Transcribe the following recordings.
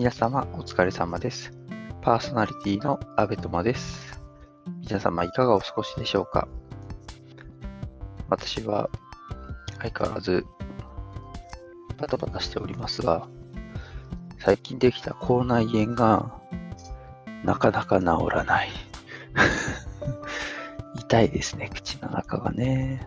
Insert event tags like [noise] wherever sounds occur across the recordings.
皆様お疲れ様です。パーソナリティの阿部友です。皆様いかがお過ごしでしょうか？私は相変わらずバタバタしておりますが、最近できた口内炎がなかなか治らない。[laughs] 痛いですね、口の中がね。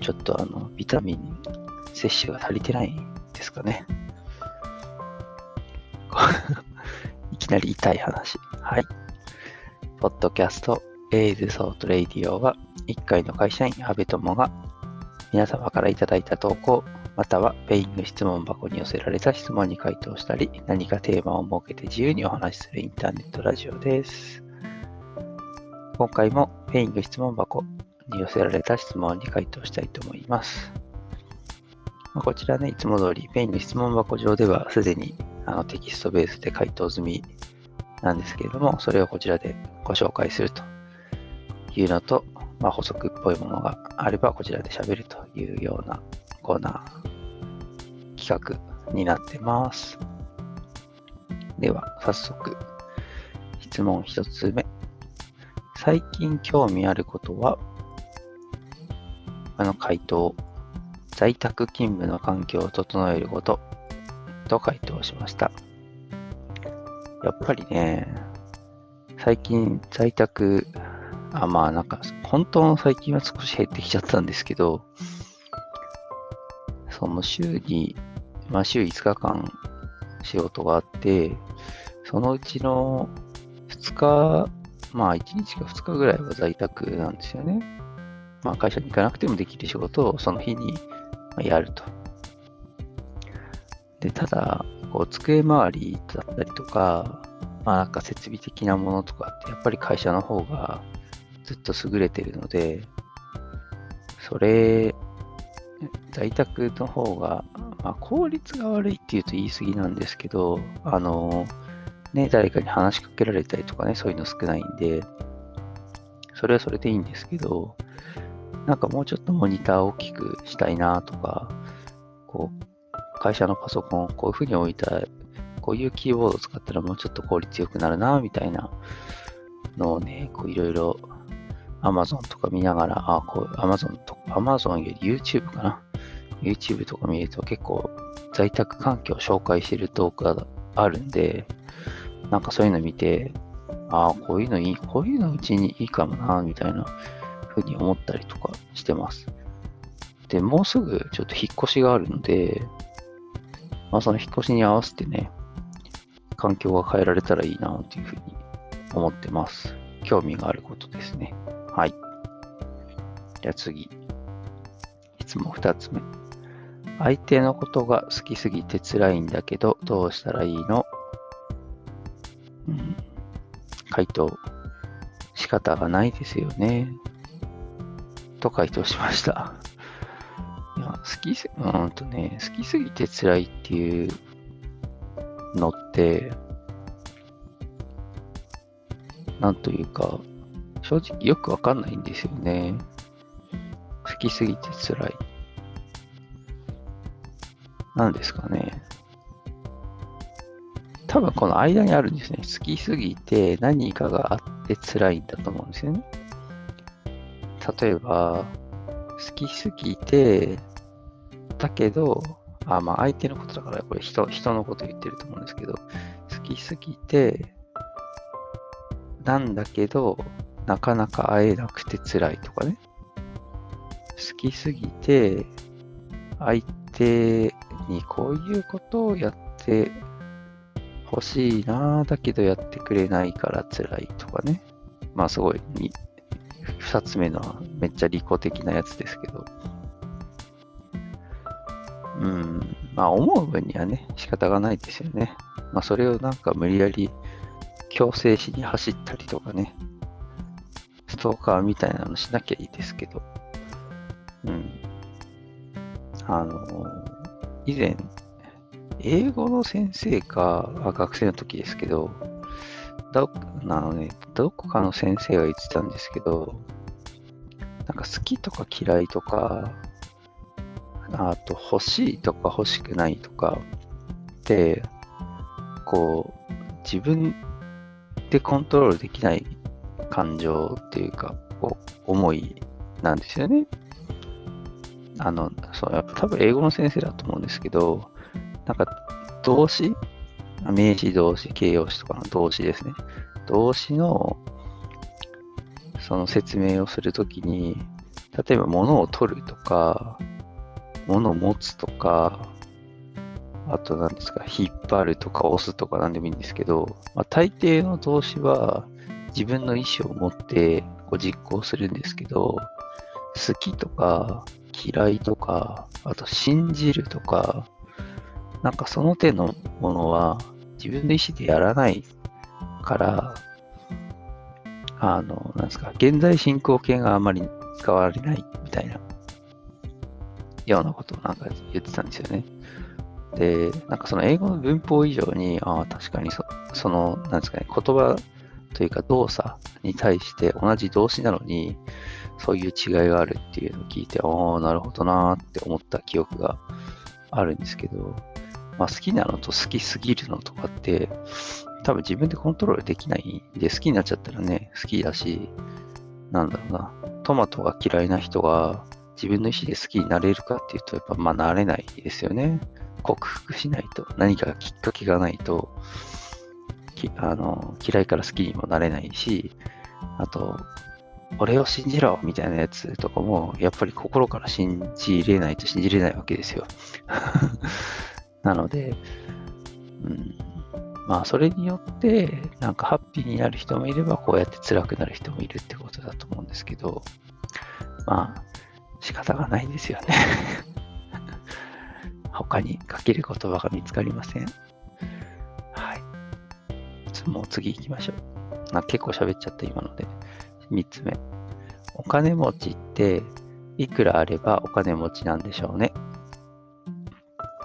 ちょっとあの、ビタミン摂取が足りてないですかね。いきなり痛い話。はい。ポッドキャスト、 A's Thought Radio は、一介の会社員、阿部友が、皆様からいただいた投稿、または Peing 質問箱に寄せられた質問に回答したり、何かテーマを設けて自由にお話しするインターネットラジオです。今回も Peing 質問箱に寄せられた質問に回答したいと思います。まこちらね、いつも通りペイング質問箱上ではすでにあのテキストベースで回答済みなんですけれども、それをこちらでご紹介するというのと、まあ、補足っぽいものがあればこちらで喋るというようなコーナー企画になってます。では、早速、質問一つ目。最近興味あることは、あの回答、在宅勤務の環境を整えることと回答しました。やっぱりね、最近在宅、あ、まあなんか、本当の最近は少し減ってきちゃったんですけど、その週に、まあ週5日間仕事があって、そのうちの2日、まあ1日か2日ぐらいは在宅なんですよね。まあ会社に行かなくてもできる仕事をその日にやると。で、ただ、こう机周りだったりとか、まあなんか設備的なものとかってやっぱり会社の方がずっと優れてるので、それ、在宅の方が、まあ、効率が悪いっていうと言い過ぎなんですけど、あの、ね、誰かに話しかけられたりとかね、そういうの少ないんで、それはそれでいいんですけど、なんかもうちょっとモニター大きくしたいなとか、こう、会社のパソコンをこういう風に置いた、こういうキーボードを使ったらもうちょっと効率よくなるなみたいなのをね、こういろいろ Amazon とか見ながら、あ、こう Amazon とか、Amazon より YouTube かな。YouTube とか見ると結構在宅環境を紹介してる動画があるんで、なんかそういうの見て、ああ、こういうのいい、こういうのうちにいいかもな、みたいなふうに思ったりとかしてます。で、もうすぐちょっと引っ越しがあるので、まあその引っ越しに合わせてね、環境が変えられたらいいな、というふうに思ってます。興味があることですね。はい。じゃあ次。質問二つ目。相手のことが好きすぎて辛いんだけど、どうしたらいいの？うん。回答。仕方がないですよね。と回答しました。好きす、うんとね、好きすぎて辛いっていうのって、なんというか、正直よくわかんないんですよね。好きすぎて辛い。なんですかね。多分この間にあるんですね。好きすぎて何かがあって辛いんだと思うんですよね。例えば、好きすぎて、だけど、あ、まあ相手のことだからこれ人、人のこと言ってると思うんですけど、好きすぎて、なんだけど、なかなか会えなくて辛いとかね。好きすぎて、相手にこういうことをやってほしいなぁ、だけどやってくれないから辛いとかね。まあすごいに、二つ目のはめっちゃ利己的なやつですけど。うん、まあ思う分にはね、仕方がないですよね。まあそれをなんか無理やり強制しに走ったりとかね、ストーカーみたいなのしなきゃいいですけど。うん。あの、以前、英語の先生か、学生の時ですけど、ど、あのね、どこかの先生が言ってたんですけど、なんか好きとか嫌いとか、あと欲しいとか欲しくないとかって、こう、自分でコントロールできない感情っていうか、こう、思いなんですよね。あの、そうやっぱ、多分英語の先生だと思うんですけど、なんか動詞？名詞動詞、形容詞とかの動詞ですね。動詞のその説明をするときに、例えば物を取るとか、物を持つとか、あと何ですか、引っ張るとか押すとか何でもいいんですけど、まあ、大抵の動詞は自分の意思を持ってこう実行するんですけど、好きとか嫌いとか、あと信じるとか、なんかその手のものは自分の意思でやらないから、あの、なんですか、現在進行形があまり使われないみたいな、ようなことをなんか言ってたんですよね。で、なんかその英語の文法以上に、ああ、確かにそその、なんですかね、言葉というか動作に対して同じ動詞なのに、そういう違いがあるっていうのを聞いて、ああ、なるほどなーって思った記憶があるんですけど、まあ、好きなのと好きすぎるのとかって、多分自分でコントロールできないんで、好きになっちゃったらね、好きだし、なんだろうな、トマトが嫌いな人が自分の意思で好きになれるかっていうと、やっぱまあなれないですよね。克服しないと、何かきっかけがないと、あの嫌いから好きにもなれないし、あと、俺を信じろみたいなやつとかも、やっぱり心から信じれないと信じれないわけですよ。[laughs] なので、うん、まあそれによって、なんかハッピーになる人もいれば、こうやって辛くなる人もいるってことだと思うんですけど、まあ仕方がないですよね [laughs] 他に書ける言葉が見つかりません。はい。もう次行きましょう。な結構喋っちゃった今ので。3つ目。お金持ちっていくらあればお金持ちなんでしょうね。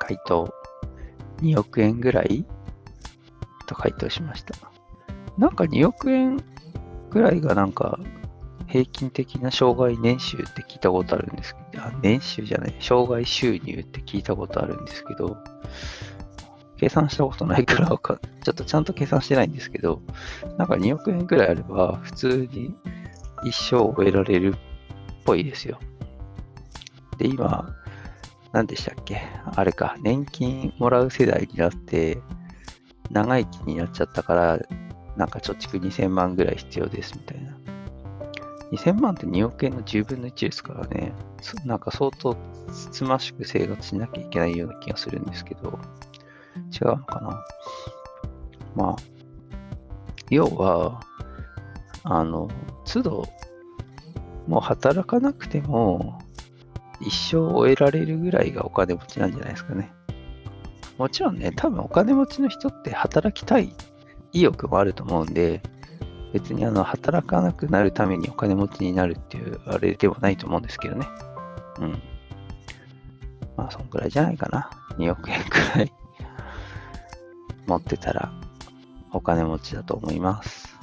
回答。2億円ぐらい？と回答しました。なんか2億円ぐらいがなんか平均的な障害年収って聞いたことあるんですけど、あ年収じゃない、障害収入って聞いたことあるんですけど、計算したことないからわかんない、[laughs] ちょっとちゃんと計算してないんですけど、なんか2億円ぐらいあれば普通に一生終えられるっぽいですよ。で、今、何でしたっけ？あれか、年金もらう世代になって、長生きになっちゃったから、なんか貯蓄2000万ぐらい必要ですみたいな。2000万って2億円の10分の1ですからね、なんか相当つつましく生活しなきゃいけないような気がするんですけど、違うのかな？まあ、要は、あの、都度、もう働かなくても、一生終えられるぐらいがお金持ちなんじゃないですかね。もちろんね、多分お金持ちの人って働きたい意欲もあると思うんで、別にあの働かなくなるためにお金持ちになるっていうあれではないと思うんですけどね。うん。まあ、そんくらいじゃないかな。2億円くらい [laughs] 持ってたらお金持ちだと思います。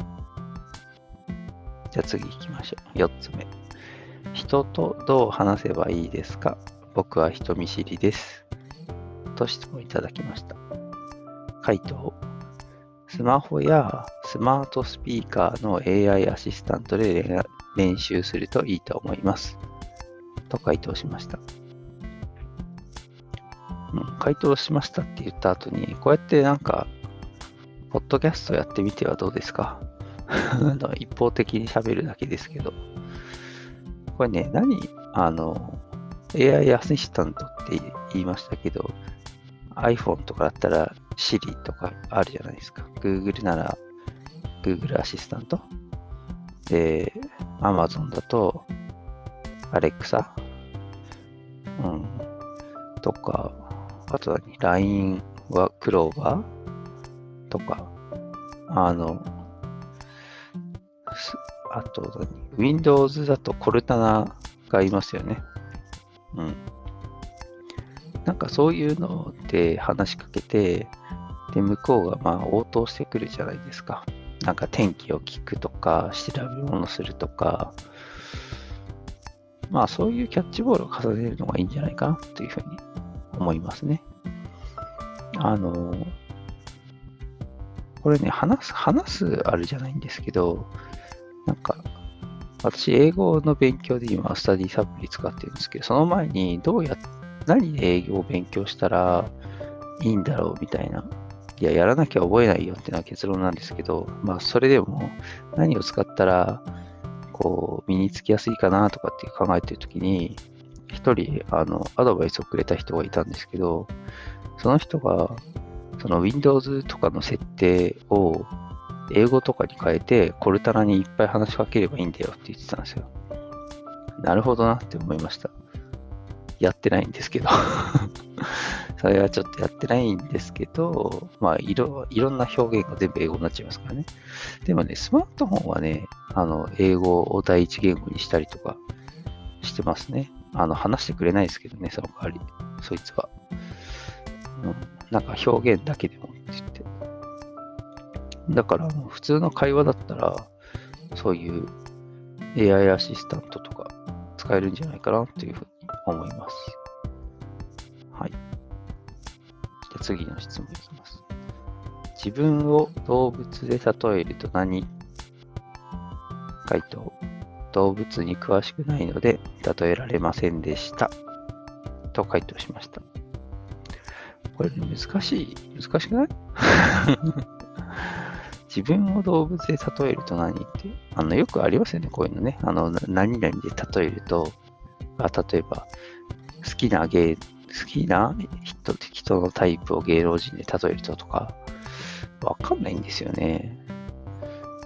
じゃあ次行きましょう。4つ目。人とどう話せばいいですか？僕は人見知りです。と質問いただきました。回答。スマホやスマートスピーカーの AI アシスタントで練習するといいと思います。と回答しました。うん、回答しましたって言った後に、こうやってなんか、ポッドキャストやってみてはどうですか？[laughs] 一方的に喋るだけですけど。これね、何あの、AI アシスタントって言いましたけど、iPhone とかだったら Siri とかあるじゃないですか。Google なら Google アシスタント。で、Amazon だと Alexa。うん。とか、あとは、ね、LINE は Clover とか、あの、あと、Windows だとコルタナがいますよね。うん。なんかそういうので話しかけて、で、向こうがまあ応答してくるじゃないですか。なんか天気を聞くとか、調べ物するとか、まあそういうキャッチボールを重ねるのがいいんじゃないかなというふうに思いますね。あの、これね、話す、話すあるじゃないんですけど、なんか、私、英語の勉強で今、スタディサプリ使ってるんですけど、その前に、どうや、何で英語を勉強したらいいんだろうみたいな。いや、やらなきゃ覚えないよっていうのは結論なんですけど、まあ、それでも、何を使ったら、こう、身につきやすいかなとかって考えてるときに、一人、あの、アドバイスをくれた人がいたんですけど、その人が、その Windows とかの設定を英語とかに変えて、コルタナにいっぱい話しかければいいんだよって言ってたんですよ。なるほどなって思いました。やってないんですけどそれはちょっとやってないんですけど、まあいろ、いろんな表現が全部英語になっちゃいますからね。でもね、スマートフォンはね、あの、英語を第一言語にしたりとかしてますね。あの、話してくれないですけどね、その代わり、そいつは。うん、なんか表現だけでもって言って。だから普通の会話だったら、そういう AI アシスタントとか使えるんじゃないかなというふうに思います。次の質問いきます。自分を動物で例えると何回答？動物に詳しくないので例えられませんでした。と回答しました。これ難しい難しくない？[laughs] 自分を動物で例えると何って、あの、よくありますよね、こういうのね。あの、何々で例えると、あ例えば、好きな芸、好きな人人のタイプを芸能人で例えるととか、わかんないんですよね。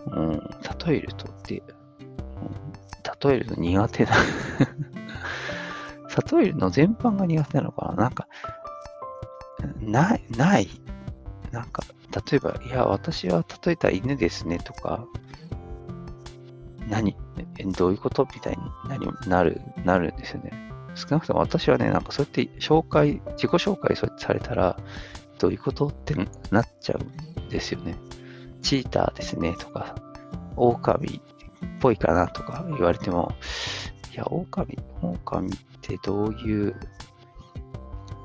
うん、例えるとって、うん、例えると苦手な [laughs] 例えるの全般が苦手なのかななんか、ない、ない。なんか、例えば、いや、私は例えた犬ですねとか、何？どういうこと？みたいになる、なるんですよね。少なくとも私はね、なんかそうやって紹介、自己紹介されたら、どういうことってなっちゃうんですよね。チーターですねとか、狼っぽいかなとか言われても、いや、狼、狼ってどういう、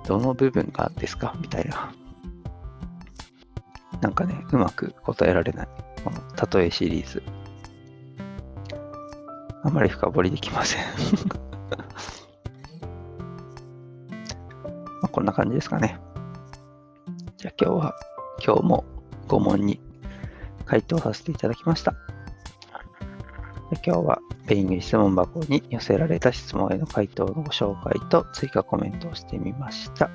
どの部分がですか？みたいな。なんかね、うまく答えられない。この例えシリーズ。あまり深掘りできませんこんな感じですかね。じゃあ今日は、今日も5問に回答させていただきました。今日はペイング質問箱に寄せられた質問への回答のご紹介と追加コメントをしてみました。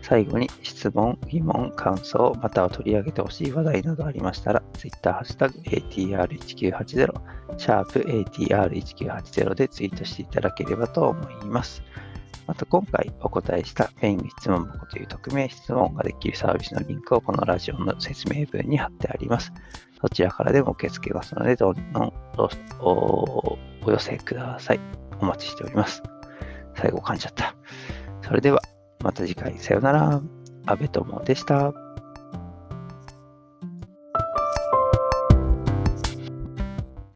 最後に質問、疑問、感想、または取り上げてほしい話題などありましたら、Twitter ハッシュタグ ATR1980、シャープ ATR1980 でツイートしていただければと思います。また今回お答えした Peing 質問箱という匿名質問ができるサービスのリンクをこのラジオの説明文に貼ってあります。そちらからでも受け付けますので、どんどんお寄せください。お待ちしております。最後噛んじゃった。それでは、また次回、さよなら。安部友でした。